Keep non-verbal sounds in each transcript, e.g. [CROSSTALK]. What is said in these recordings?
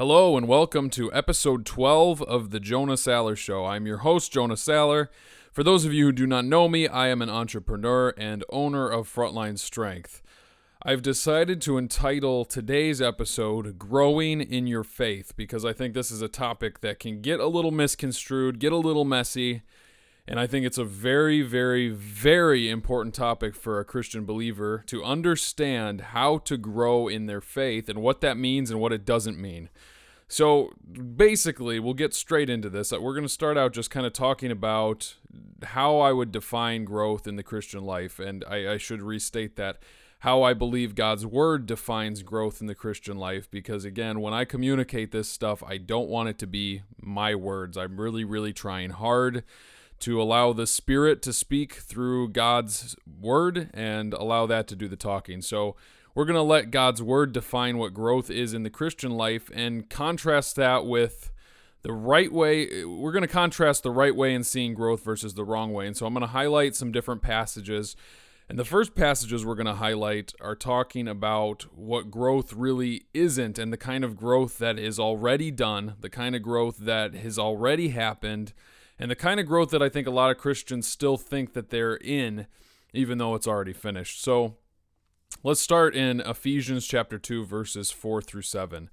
Hello and welcome to episode 12 of the Jonah Saller Show. I'm your host, Jonah Saller. For those of you who do not know me, I am an entrepreneur and owner of Frontline Strength. I've decided to entitle today's episode Growing in Your Faith because I think this is a topic that can get a little misconstrued, get a little messy, and I think it's a very, very, very important topic for a Christian believer to understand how to grow in their faith and what that means and what it doesn't mean. So basically, we'll get straight into this. Uh, we're going to start out just kind of talking about how I would define growth in the Christian life. And I, I should restate that how I believe God's word defines growth in the Christian life. Because again, when I communicate this stuff, I don't want it to be my words. I'm really, really trying hard to allow the Spirit to speak through God's word and allow that to do the talking. So we're going to let God's word define what growth is in the Christian life and contrast that with the right way. We're going to contrast the right way in seeing growth versus the wrong way. And so I'm going to highlight some different passages and the first passages we're going to highlight are talking about what growth really isn't and the kind of growth that is already done, the kind of growth that has already happened, and the kind of growth that I think a lot of Christians still think that they're in, even though it's already finished. So let's start in Ephesians chapter 2, verses 4 through 7.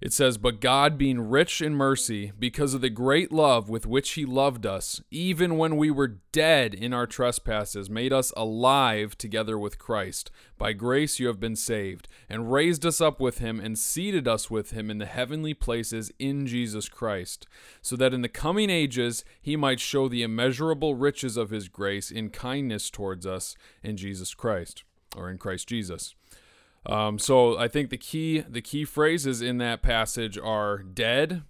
It says, But God, being rich in mercy, because of the great love with which He loved us, even when we were dead in our trespasses, made us alive together with Christ. By grace you have been saved, and raised us up with Him, and seated us with Him in the heavenly places in Jesus Christ, so that in the coming ages He might show the immeasurable riches of His grace in kindness towards us in Jesus Christ, or in Christ Jesus. Um, so I think the key the key phrases in that passage are dead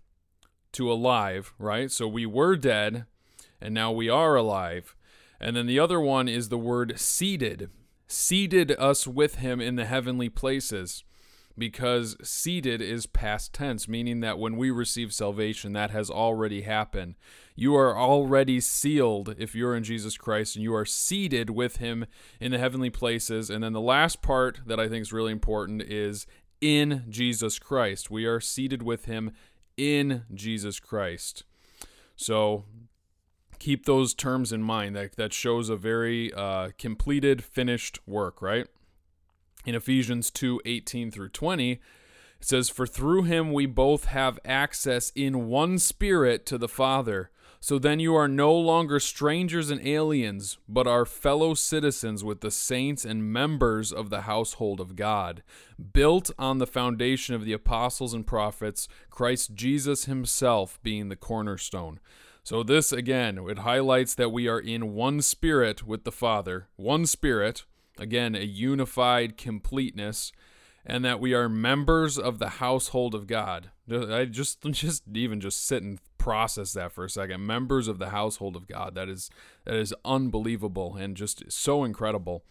to alive, right? So we were dead and now we are alive. And then the other one is the word seated. Seated us with him in the heavenly places because seated is past tense, meaning that when we receive salvation, that has already happened. You are already sealed if you're in Jesus Christ, and you are seated with Him in the heavenly places. And then the last part that I think is really important is in Jesus Christ. We are seated with Him in Jesus Christ. So keep those terms in mind. That, that shows a very uh, completed, finished work, right? in Ephesians 2 18 through 20, it says, For through him we both have access in one spirit to the Father. So then you are no longer strangers and aliens, but are fellow citizens with the saints and members of the household of God, built on the foundation of the apostles and prophets, Christ Jesus himself being the cornerstone. So, this again, it highlights that we are in one spirit with the Father, one spirit Again, a unified completeness, and that we are members of the household of God. I just [LAUGHS] just even just sit and process that for a second. Members of the household of God. That is that is unbelievable and just so incredible.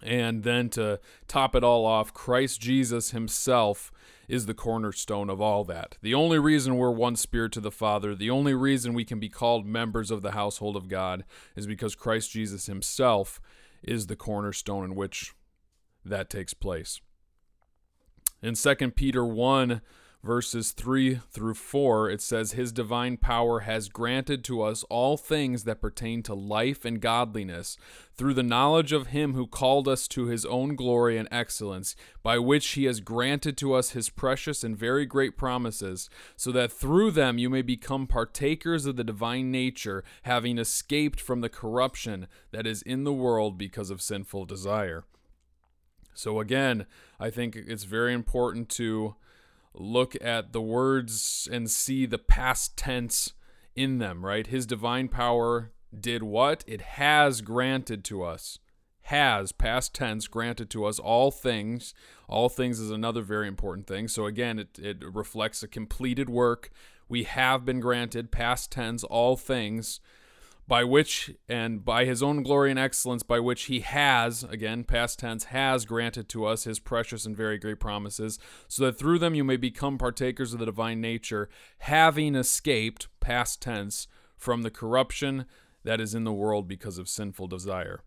And then to top it all off, Christ Jesus himself is the cornerstone of all that. The only reason we're one spirit to the Father, the only reason we can be called members of the household of God is because Christ Jesus himself is the cornerstone in which that takes place. In 2 Peter 1, verses 3 through 4, it says, His divine power has granted to us all things that pertain to life and godliness, through the knowledge of Him who called us to His own glory and excellence, by which He has granted to us His precious and very great promises, so that through them you may become partakers of the divine nature, having escaped from the corruption that is in the world because of sinful desire. So, again, I think it's very important to look at the words and see the past tense in them, right? His divine power did what? It has granted to us. Has, past tense, granted to us all things. All things is another very important thing. So again, it, it reflects a completed work. We have been granted, past tense, all things by which and by his own glory and excellence by which he has again past tense has granted to us his precious and very great promises so that through them you may become partakers of the divine nature having escaped past tense from the corruption that is in the world because of sinful desire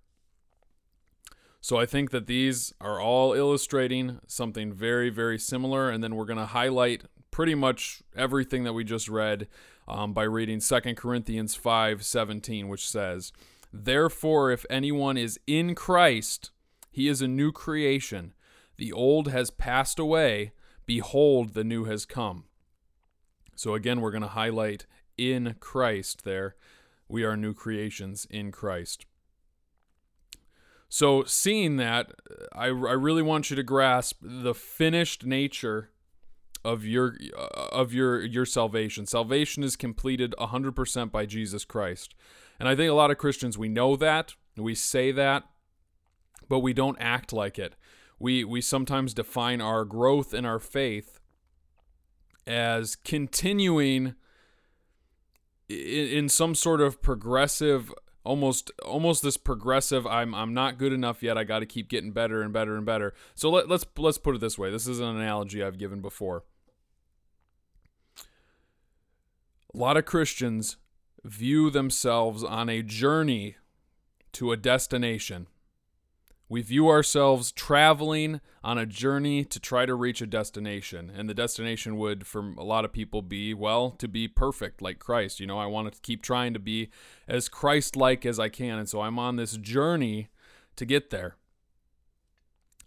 so I think that these are all illustrating something very, very similar. And then we're going to highlight pretty much everything that we just read um, by reading 2 Corinthians 5 17, which says, Therefore, if anyone is in Christ, he is a new creation. The old has passed away. Behold, the new has come. So, again, we're going to highlight in Christ there. We are new creations in Christ. So, seeing that, I, I really want you to grasp the finished nature of your uh, of your your salvation. Salvation is completed 100% by Jesus Christ. And I think a lot of Christians we know that, we say that, but we don't act like it. We we sometimes define our growth in our faith as continuing in, in some sort of progressive almost almost this progressive I'm I'm not good enough yet. I got to keep getting better and better and better. So let, let's let's put it this way. This is an analogy I've given before. A lot of Christians view themselves on a journey to a destination. We view ourselves traveling on a journey to try to reach a destination. And the destination would, for a lot of people, be, well, to be perfect like Christ. You know, I want to keep trying to be as Christ like as I can. And so I'm on this journey to get there.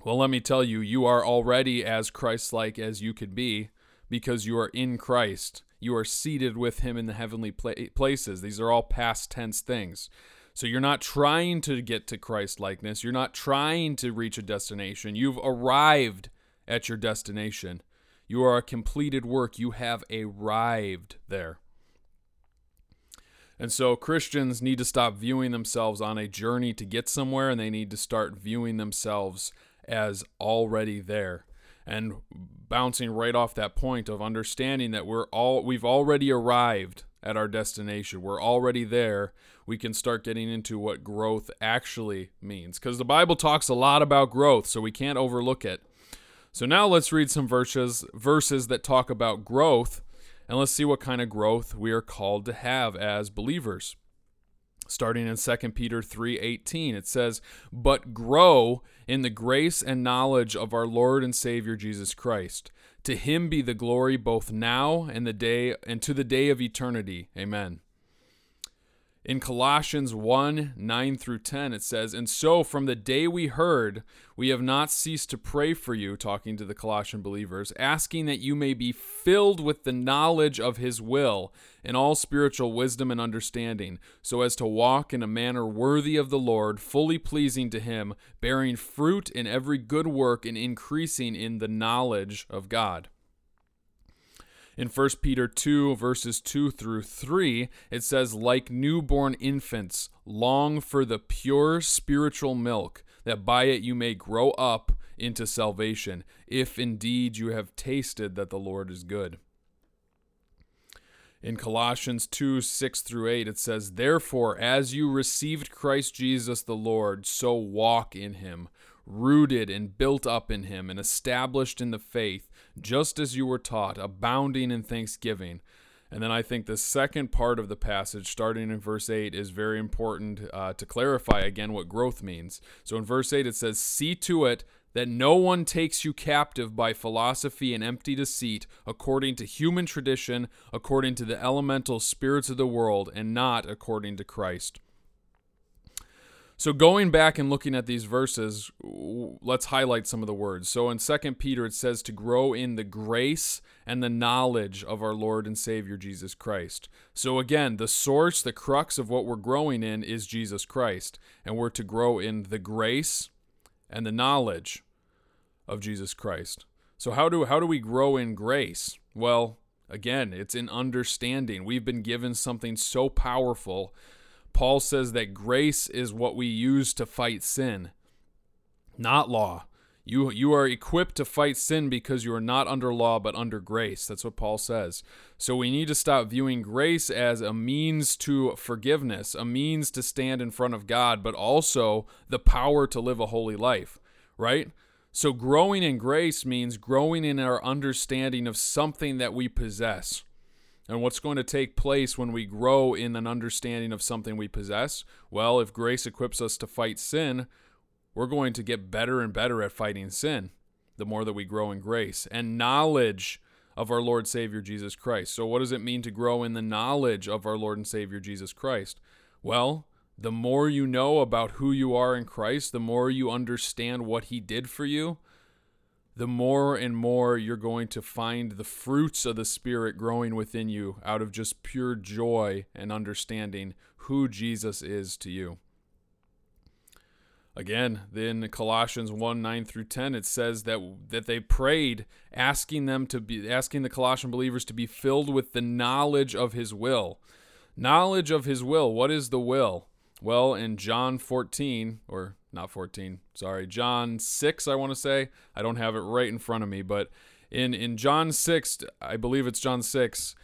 Well, let me tell you, you are already as Christ like as you could be because you are in Christ. You are seated with him in the heavenly places. These are all past tense things. So you're not trying to get to Christ likeness. You're not trying to reach a destination. You've arrived at your destination. You are a completed work. You have arrived there. And so Christians need to stop viewing themselves on a journey to get somewhere and they need to start viewing themselves as already there. And bouncing right off that point of understanding that we're all we've already arrived at our destination. We're already there. We can start getting into what growth actually means because the Bible talks a lot about growth, so we can't overlook it. So now let's read some verses verses that talk about growth and let's see what kind of growth we are called to have as believers. Starting in 2 Peter 3:18 it says, "But grow in the grace and knowledge of our Lord and Savior Jesus Christ." To him be the glory both now and the day and to the day of eternity. Amen. In Colossians 1 9 through 10, it says, And so from the day we heard, we have not ceased to pray for you, talking to the Colossian believers, asking that you may be filled with the knowledge of his will in all spiritual wisdom and understanding, so as to walk in a manner worthy of the Lord, fully pleasing to him, bearing fruit in every good work and increasing in the knowledge of God. In 1 Peter 2, verses 2 through 3, it says, Like newborn infants, long for the pure spiritual milk, that by it you may grow up into salvation, if indeed you have tasted that the Lord is good. In Colossians 2 6 through 8, it says, Therefore, as you received Christ Jesus the Lord, so walk in him, rooted and built up in him, and established in the faith just as you were taught, abounding in thanksgiving. And then I think the second part of the passage, starting in verse 8, is very important uh, to clarify again what growth means. So in verse 8, it says, See to it that no one takes you captive by philosophy and empty deceit, according to human tradition, according to the elemental spirits of the world, and not according to Christ. So going back and looking at these verses, let's highlight some of the words. So in 2 Peter it says to grow in the grace and the knowledge of our Lord and Savior Jesus Christ. So again, the source, the crux of what we're growing in is Jesus Christ, and we're to grow in the grace and the knowledge of Jesus Christ. So how do how do we grow in grace? Well, again, it's in understanding. We've been given something so powerful Paul says that grace is what we use to fight sin, not law. You, you are equipped to fight sin because you are not under law but under grace. That's what Paul says. So we need to stop viewing grace as a means to forgiveness, a means to stand in front of God, but also the power to live a holy life, right? So growing in grace means growing in our understanding of something that we possess and what's going to take place when we grow in an understanding of something we possess? Well, if grace equips us to fight sin, we're going to get better and better at fighting sin the more that we grow in grace. And knowledge of our Lord Savior Jesus Christ. So, what does it mean to grow in the knowledge of our Lord and Savior Jesus Christ? Well, the more you know about who you are in Christ, the more you understand what He did for you, the more and more you're going to find the fruits of the Spirit growing within you out of just pure joy and understanding who Jesus is to you. Again, in Colossians 1 9 through 10, it says that, that they prayed, asking them to be asking the Colossian believers to be filled with the knowledge of his will. Knowledge of his will. What is the will? Well, in John 14, or not 14, sorry, John 6, I want to say. I don't have it right in front of me, but in, in John 6, I believe it's John 6,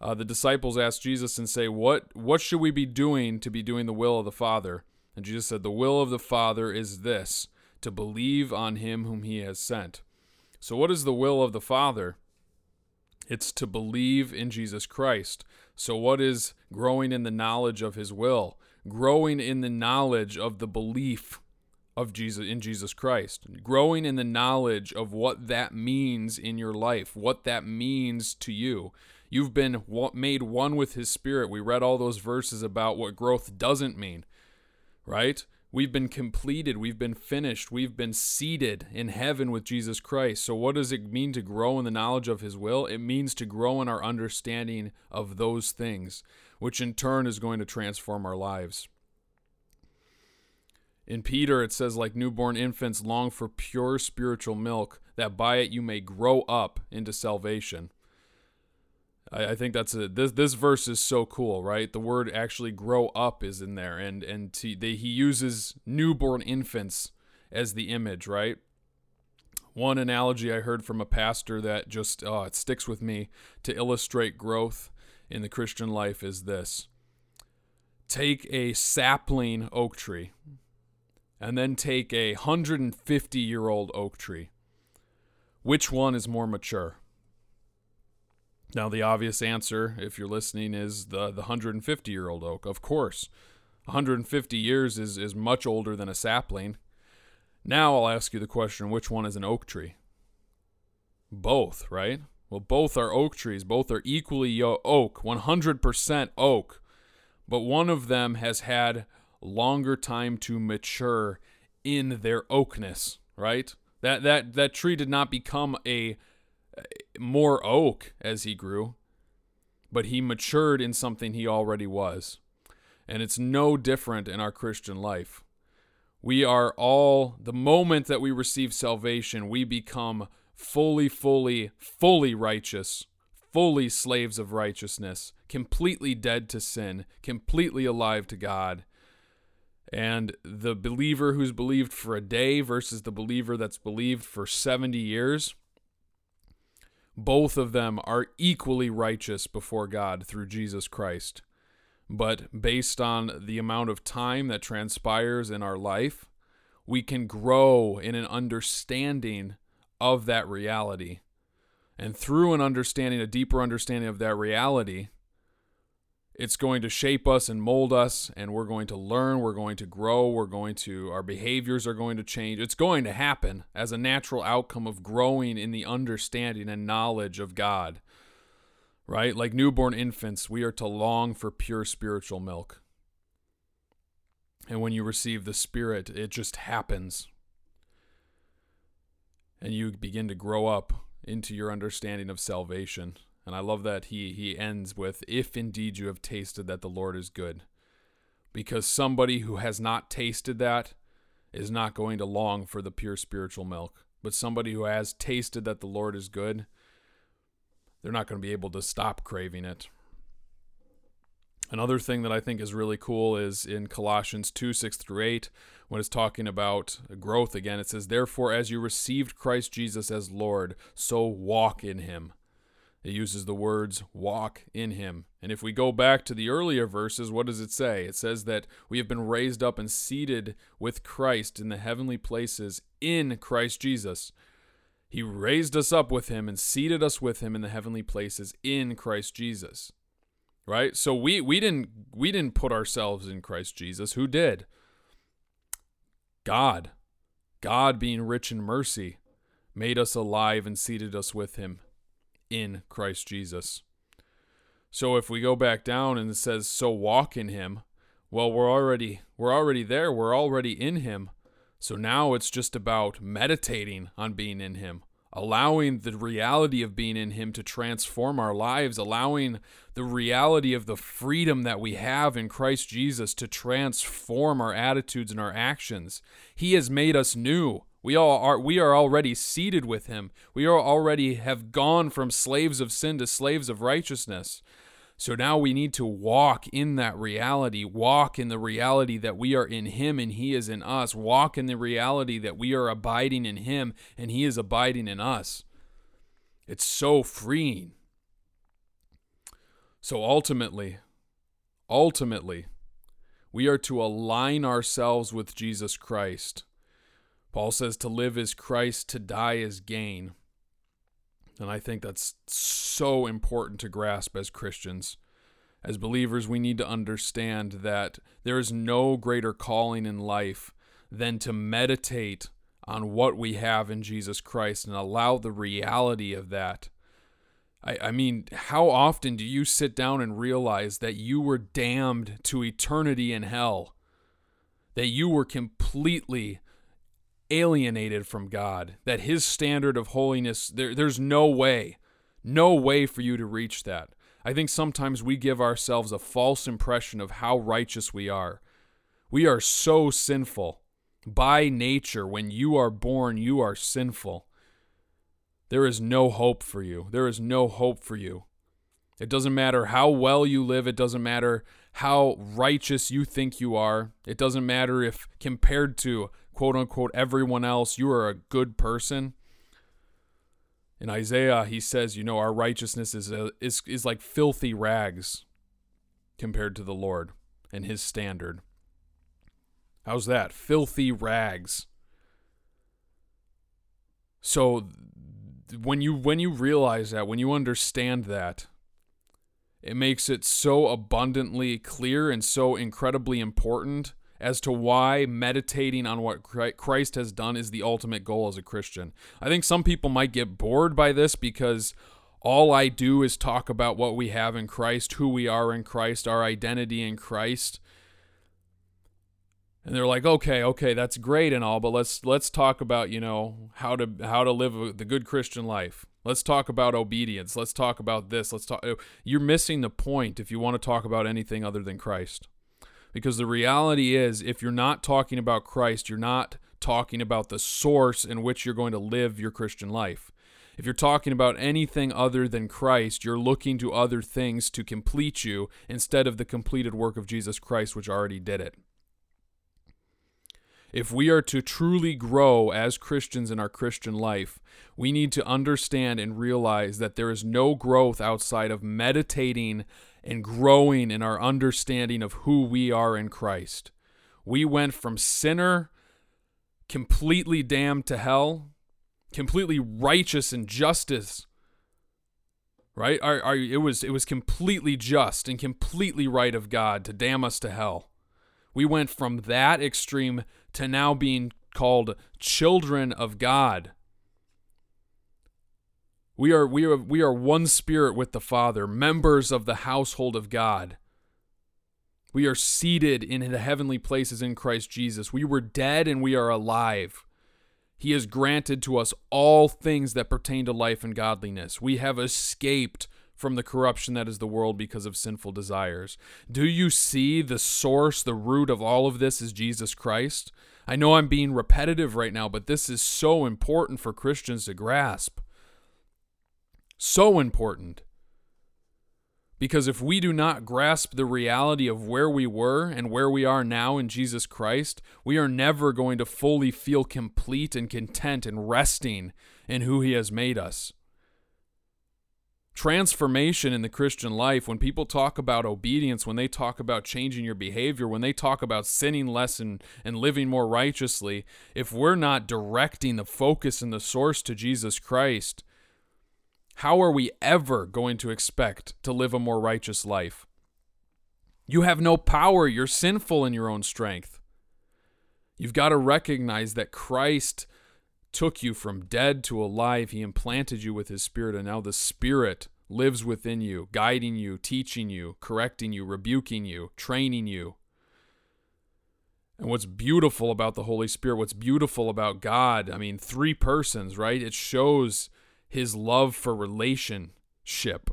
uh, the disciples ask Jesus and say, what, what should we be doing to be doing the will of the Father? And Jesus said, The will of the Father is this, to believe on him whom he has sent. So, what is the will of the Father? It's to believe in Jesus Christ. So, what is growing in the knowledge of his will? Growing in the knowledge of the belief of Jesus in Jesus Christ. Growing in the knowledge of what that means in your life, what that means to you. You've been made one with his spirit. We read all those verses about what growth doesn't mean right? We've been completed. We've been finished. We've been seated in heaven with Jesus Christ. So, what does it mean to grow in the knowledge of His will? It means to grow in our understanding of those things, which in turn is going to transform our lives. In Peter, it says, like newborn infants, long for pure spiritual milk, that by it you may grow up into salvation. I, I think that's a this this verse is so cool, right? The word actually grow up is in there, and and to, they, he uses newborn infants as the image, right? One analogy I heard from a pastor that just oh, it sticks with me to illustrate growth in the Christian life is this. Take a sapling oak tree and then take a 150 year old oak tree. Which one is more mature? Now, the obvious answer, if you're listening, is the, the 150 year old oak. Of course, 150 years is, is much older than a sapling. Now, I'll ask you the question which one is an oak tree? Both, right? Well, both are oak trees. Both are equally oak, 100% oak. But one of them has had longer time to mature in their oakness, right? That that that tree did not become a more oak as he grew, but he matured in something he already was. And it's no different in our Christian life. We are all, the moment that we receive salvation, we become fully, fully, fully righteous, fully slaves of righteousness, completely dead to sin, completely alive to God. And the believer who's believed for a day versus the believer that's believed for 70 years, both of them are equally righteous before God through Jesus Christ. But based on the amount of time that transpires in our life, we can grow in an understanding of that reality. And through an understanding, a deeper understanding of that reality, it's going to shape us and mold us and we're going to learn we're going to grow we're going to our behaviors are going to change. It's going to happen as a natural outcome of growing in the understanding and knowledge of god right? Like newborn infants we are to long for pure spiritual milk. And when you receive the spirit it just happens. And you begin to grow up into your understanding of salvation and I love that he he ends with if indeed you have tasted that the Lord is good. Because somebody who has not tasted that is not going to long for the pure spiritual milk. But somebody who has tasted that the Lord is good, they're not going to be able to stop craving it. Another thing that I think is really cool is in Colossians 2 6 through 8, when it's talking about growth again, it says, Therefore, as you received Christ Jesus as Lord, so walk in him it uses the words walk in him. And if we go back to the earlier verses, what does it say? It says that we have been raised up and seated with Christ in the heavenly places in Christ Jesus. He raised us up with him and seated us with him in the heavenly places in Christ Jesus. Right? So we we didn't we didn't put ourselves in Christ Jesus. Who did? God. God being rich in mercy made us alive and seated us with him in Christ Jesus. So if we go back down and it says so walk in him, well we're already we're already there, we're already in him. So now it's just about meditating on being in him, allowing the reality of being in him to transform our lives, allowing the reality of the freedom that we have in Christ Jesus to transform our attitudes and our actions. He has made us new. We all are we are already seated with him. We are already have gone from slaves of sin to slaves of righteousness. So now we need to walk in that reality, walk in the reality that we are in Him and He is in us, walk in the reality that we are abiding in Him and He is abiding in us. It's so freeing. So ultimately, ultimately, we are to align ourselves with Jesus Christ. Paul says to live is Christ, to die is gain. And I think that's so important to grasp as Christians. As believers, we need to understand that there is no greater calling in life than to meditate on what we have in Jesus Christ and allow the reality of that. I, I mean, how often do you sit down and realize that you were damned to eternity in hell? That you were completely alienated from God, that his standard of holiness, there, there's no way, no way for you to reach that. I think sometimes we give ourselves a false impression of how righteous we are. We are so sinful. By nature, when you are born, you are sinful. There is no hope for you. There is no hope for you. It doesn't matter how well you live. It doesn't matter how righteous you think you are. It doesn't matter if, compared to quote unquote everyone else, you are a good person. In Isaiah, he says, you know, our righteousness is a, is is like filthy rags compared to the Lord and his standard. How's that? Filthy rags. So when you when you realize that, when you understand that, it makes it so abundantly clear and so incredibly important as to why meditating on what Christ has done is the ultimate goal as a Christian. I think some people might get bored by this because all I do is talk about what we have in Christ, who we are in Christ, our identity in Christ. And they're like, "Okay, okay, that's great and all, but let's let's talk about, you know, how to how to live the good Christian life. Let's talk about obedience. Let's talk about this. Let's talk You're missing the point if you want to talk about anything other than Christ. Because the reality is, if you're not talking about Christ, you're not talking about the source in which you're going to live your Christian life. If you're talking about anything other than Christ, you're looking to other things to complete you instead of the completed work of Jesus Christ, which already did it. If we are to truly grow as Christians in our Christian life, we need to understand and realize that there is no growth outside of meditating and growing in our understanding of who we are in Christ. We went from sinner, completely damned to hell, completely righteous in justice. Right? Our, our, it was it was completely just and completely right of God to damn us to hell. We went from that extreme to now being called children of God. We are we are we are one spirit with the Father, members of the household of God. We are seated in the heavenly places in Christ Jesus. We were dead and we are alive. He has granted to us all things that pertain to life and godliness. We have escaped from the corruption that is the world because of sinful desires. Do you see the source, the root of all of this is Jesus Christ? I know I'm being repetitive right now, but this is so important for Christians to grasp. So important. Because if we do not grasp the reality of where we were and where we are now in Jesus Christ, we are never going to fully feel complete and content and resting in who He has made us. Transformation in the Christian life, when people talk about obedience, when they talk about changing your behavior, when they talk about sinning less and, and living more righteously, if we're not directing the focus and the source to Jesus Christ, how are we ever going to expect to live a more righteous life? You have no power. You're sinful in your own strength. You've got to recognize that Christ took you from dead to alive. He implanted you with His Spirit, and now the Spirit lives within you, guiding you, teaching you, correcting you, rebuking you, training you. And what's beautiful about the Holy Spirit, what's beautiful about God, I mean, three persons, right? It shows his love for relationship.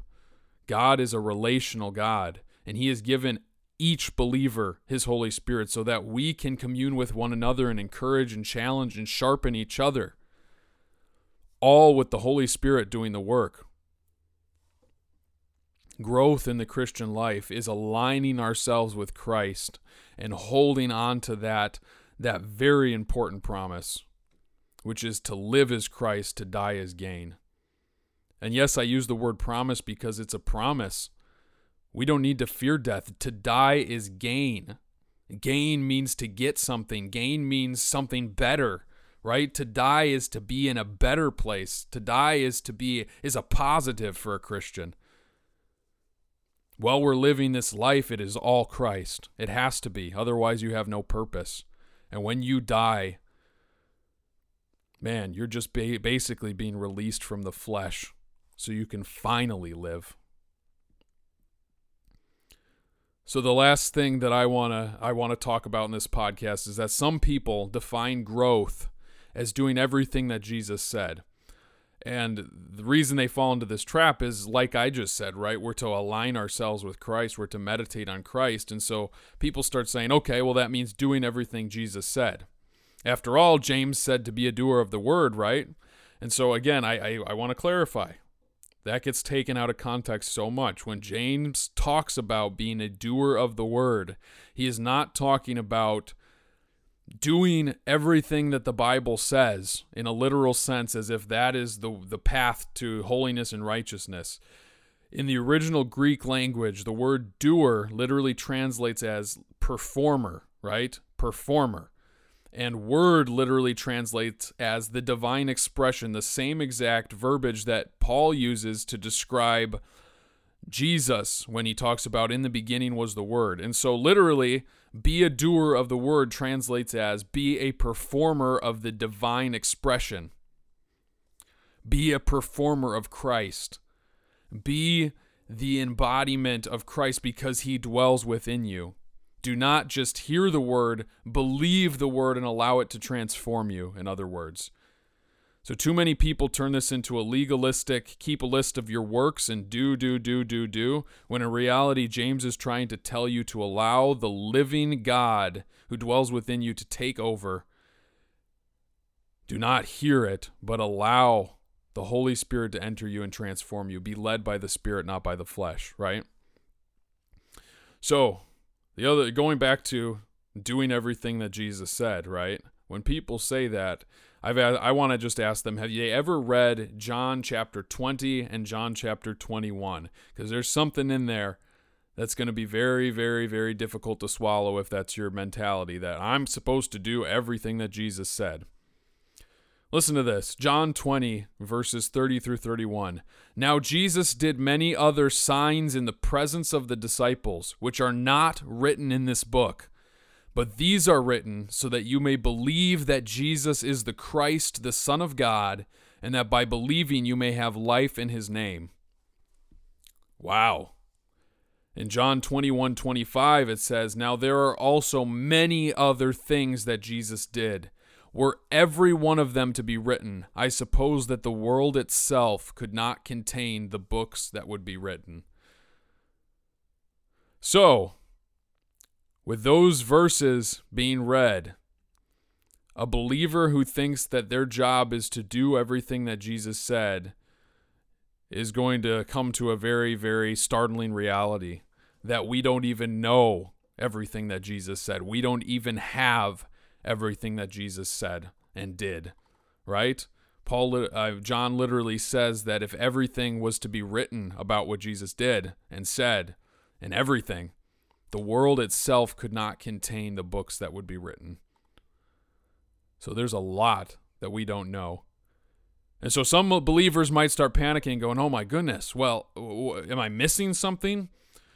God is a relational God, and he has given each believer his Holy Spirit so that we can commune with one another and encourage and challenge and sharpen each other. All with the Holy Spirit doing the work. Growth in the Christian life is aligning ourselves with Christ and holding on to that that very important promise, which is to live as Christ, to die as gain. And yes, I use the word promise because it's a promise. We don't need to fear death. To die is gain. Gain means to get something, gain means something better, right? To die is to be in a better place. To die is to be is a positive for a Christian. While we're living this life, it is all Christ. It has to be. Otherwise, you have no purpose. And when you die, man, you're just ba- basically being released from the flesh so you can finally live. So the last thing that I want to I want to talk about in this podcast is that some people define growth as doing everything that Jesus said. And the reason they fall into this trap is, like I just said, right? We're to align ourselves with Christ, we're to meditate on Christ. And so people start saying, okay, well, that means doing everything Jesus said. After all, James said to be a doer of the word, right? And so, again, I, I, I want to clarify that gets taken out of context so much. When James talks about being a doer of the word, he is not talking about doing everything that the Bible says in a literal sense as if that is the the path to holiness and righteousness. In the original Greek language, the word doer literally translates as performer, right? Performer. And word literally translates as the divine expression, the same exact verbiage that Paul uses to describe Jesus when he talks about in the beginning was the word. And so literally be a doer of the word translates as be a performer of the divine expression. Be a performer of Christ. Be the embodiment of Christ because he dwells within you. Do not just hear the word, believe the word and allow it to transform you, in other words. So, too many people turn this into a legalistic keep a list of your works and do, do, do, do, do, when in reality, James is trying to tell you to allow the living God who dwells within you to take over. Do not hear it, but allow the Holy Spirit to enter you and transform you. Be led by the Spirit, not by the flesh, right? So, the other going back to doing everything that Jesus said, right? When people say that, I've I want to just ask them, have you ever read John chapter 20 and John chapter 21? Because there's something in there that's going to be very, very, very difficult to swallow if that's your mentality that I'm supposed to do everything that Jesus said. Listen to this John 20, verses 30 through 31. Now Jesus did many other signs in the presence of the disciples, which are not written in this book. But these are written so that you may believe that Jesus is the Christ, the Son of God, and that by believing you may have life in his name. Wow. In John 21 25, it says, Now there are also many other things that Jesus did. Were every one of them to be written, I suppose that the world itself could not contain the books that would be written. So, with those verses being read, a believer who thinks that their job is to do everything that Jesus said is going to come to a very, very startling reality that we don't even know everything that Jesus said. We don't even have everything that Jesus said and did, right? Paul, uh, John literally says that if everything was to be written about what Jesus did and said, and everything, the world itself could not contain the books that would be written. So there's a lot that we don't know. And so some believers might start panicking, going, Oh my goodness, well, am I missing something?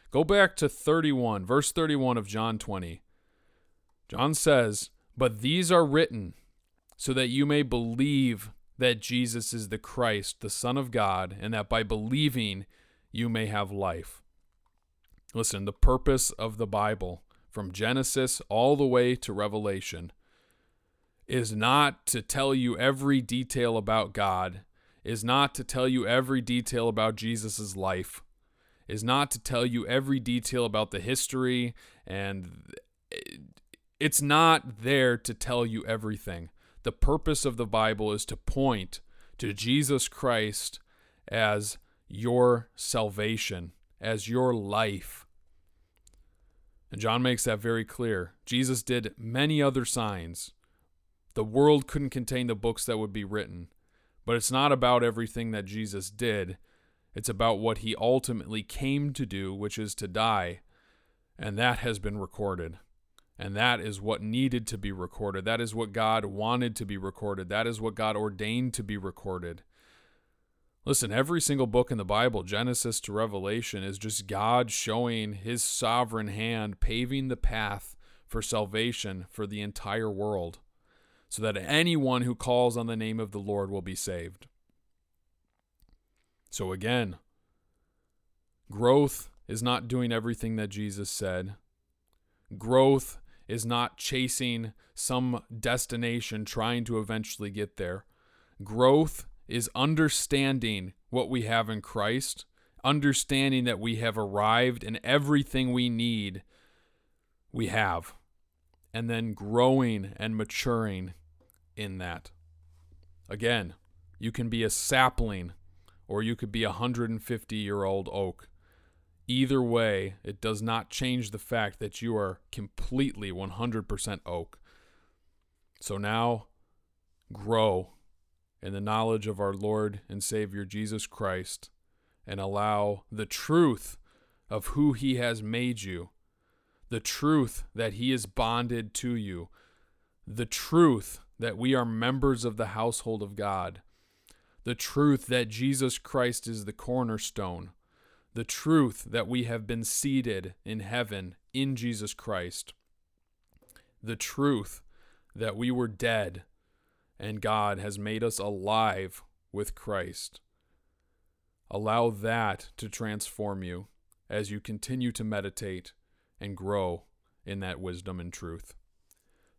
Go back to 31, verse 31 of John 20. John says, But these are written so that you may believe that Jesus is the Christ, the Son of God, and that by believing you may have life. Listen, the purpose of the Bible, from Genesis all the way to Revelation, is not to tell you every detail about God, is not to tell you every detail about Jesus' life, is not to tell you every detail about the history, and it's not there to tell you everything. The purpose of the Bible is to point to Jesus Christ as your salvation, as your life. And John makes that very clear. Jesus did many other signs. The world couldn't contain the books that would be written. But it's not about everything that Jesus did, it's about what he ultimately came to do, which is to die. And that has been recorded. And that is what needed to be recorded. That is what God wanted to be recorded. That is what God ordained to be recorded. Listen, every single book in the Bible, Genesis to Revelation, is just God showing his sovereign hand, paving the path for salvation for the entire world, so that anyone who calls on the name of the Lord will be saved. So again, growth is not doing everything that Jesus said. Growth is not chasing some destination trying to eventually get there. Growth is understanding what we have in Christ, understanding that we have arrived and everything we need we have, and then growing and maturing in that. Again, you can be a sapling or you could be a 150 year old oak. Either way, it does not change the fact that you are completely 100% oak. So now, grow in the knowledge of our Lord and Savior Jesus Christ and allow the truth of who He has made you, the truth that He is bonded to you, the truth that we are members of the household of God, the truth that Jesus Christ is the cornerstone, the truth that we have been seated in heaven in Jesus Christ, the truth that we were dead and God has made us alive with Christ. Allow that to transform you as you continue to meditate and grow in that wisdom and truth.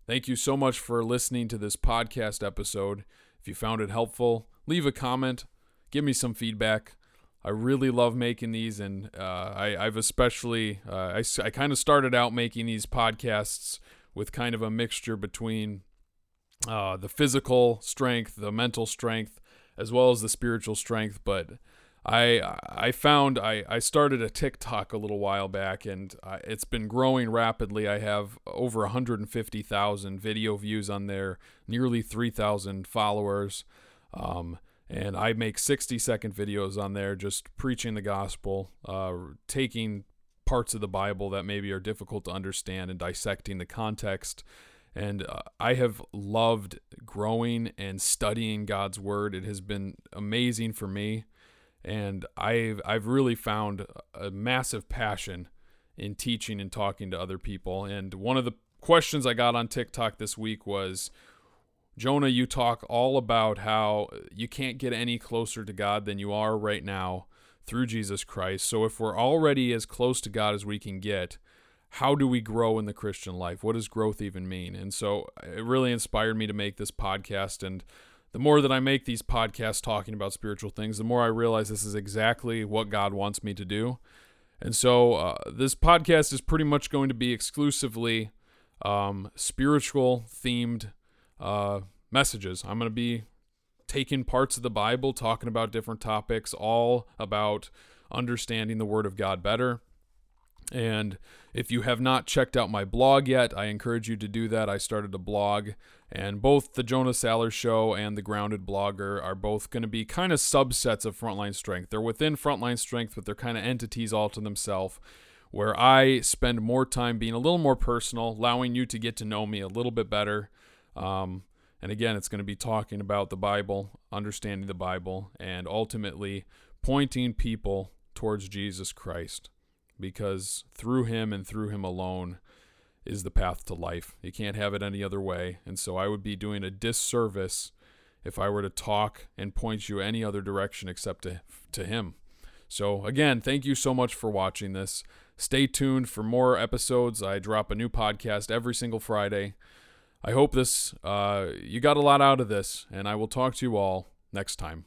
Thank you so much for listening to this podcast episode. If you found it helpful, leave a comment, give me some feedback. I really love making these, and uh, I, have especially uh, I, I kind of started out making these podcasts with kind of a mixture between uh, the physical strength, the mental strength, as well as the spiritual strength. But I I found I, I started a TikTok a little while back, and uh, it's been growing rapidly. I have over 150,000 video views on there, nearly 3,000 followers. Um, and I make 60 second videos on there just preaching the gospel, uh, taking parts of the Bible that maybe are difficult to understand and dissecting the context and uh, I have loved growing and studying God's word. It has been amazing for me, and I've I've really found a massive passion in teaching and talking to other people. And one of the questions I got on TikTok this week was, Jonah, you talk all about how you can't get any closer to God than you are right now through Jesus Christ. So if we're already as close to God as we can get, how do we grow in the Christian life? What does growth even mean? And so it really inspired me to make this podcast. And the more that I make these podcasts talking about spiritual things, the more I realize this is exactly what God wants me to do. And so uh, this podcast is pretty much going to be exclusively um, spiritual themed uh, messages. I'm going to be taking parts of the Bible, talking about different topics, all about understanding the Word of God better. And if you have not checked out my blog yet, I encourage you to do that. I started a blog, and both the Jonah Saller Show and the Grounded Blogger are both going to be kind of subsets of Frontline Strength. They're within Frontline Strength, but they're kind of entities all to themselves, where I spend more time being a little more personal, allowing you to get to know me a little bit better. Um, and again, it's going to be talking about the Bible, understanding the Bible, and ultimately pointing people towards Jesus Christ because through him and through him alone is the path to life. You can't have it any other way. And so I would be doing a disservice if I were to talk and point you any other direction except to, to Him. So, again, thank you so much for watching this. Stay tuned for more episodes. I drop a new podcast every single Friday. I hope this uh, you got a lot out of this, and I will talk to you all next time.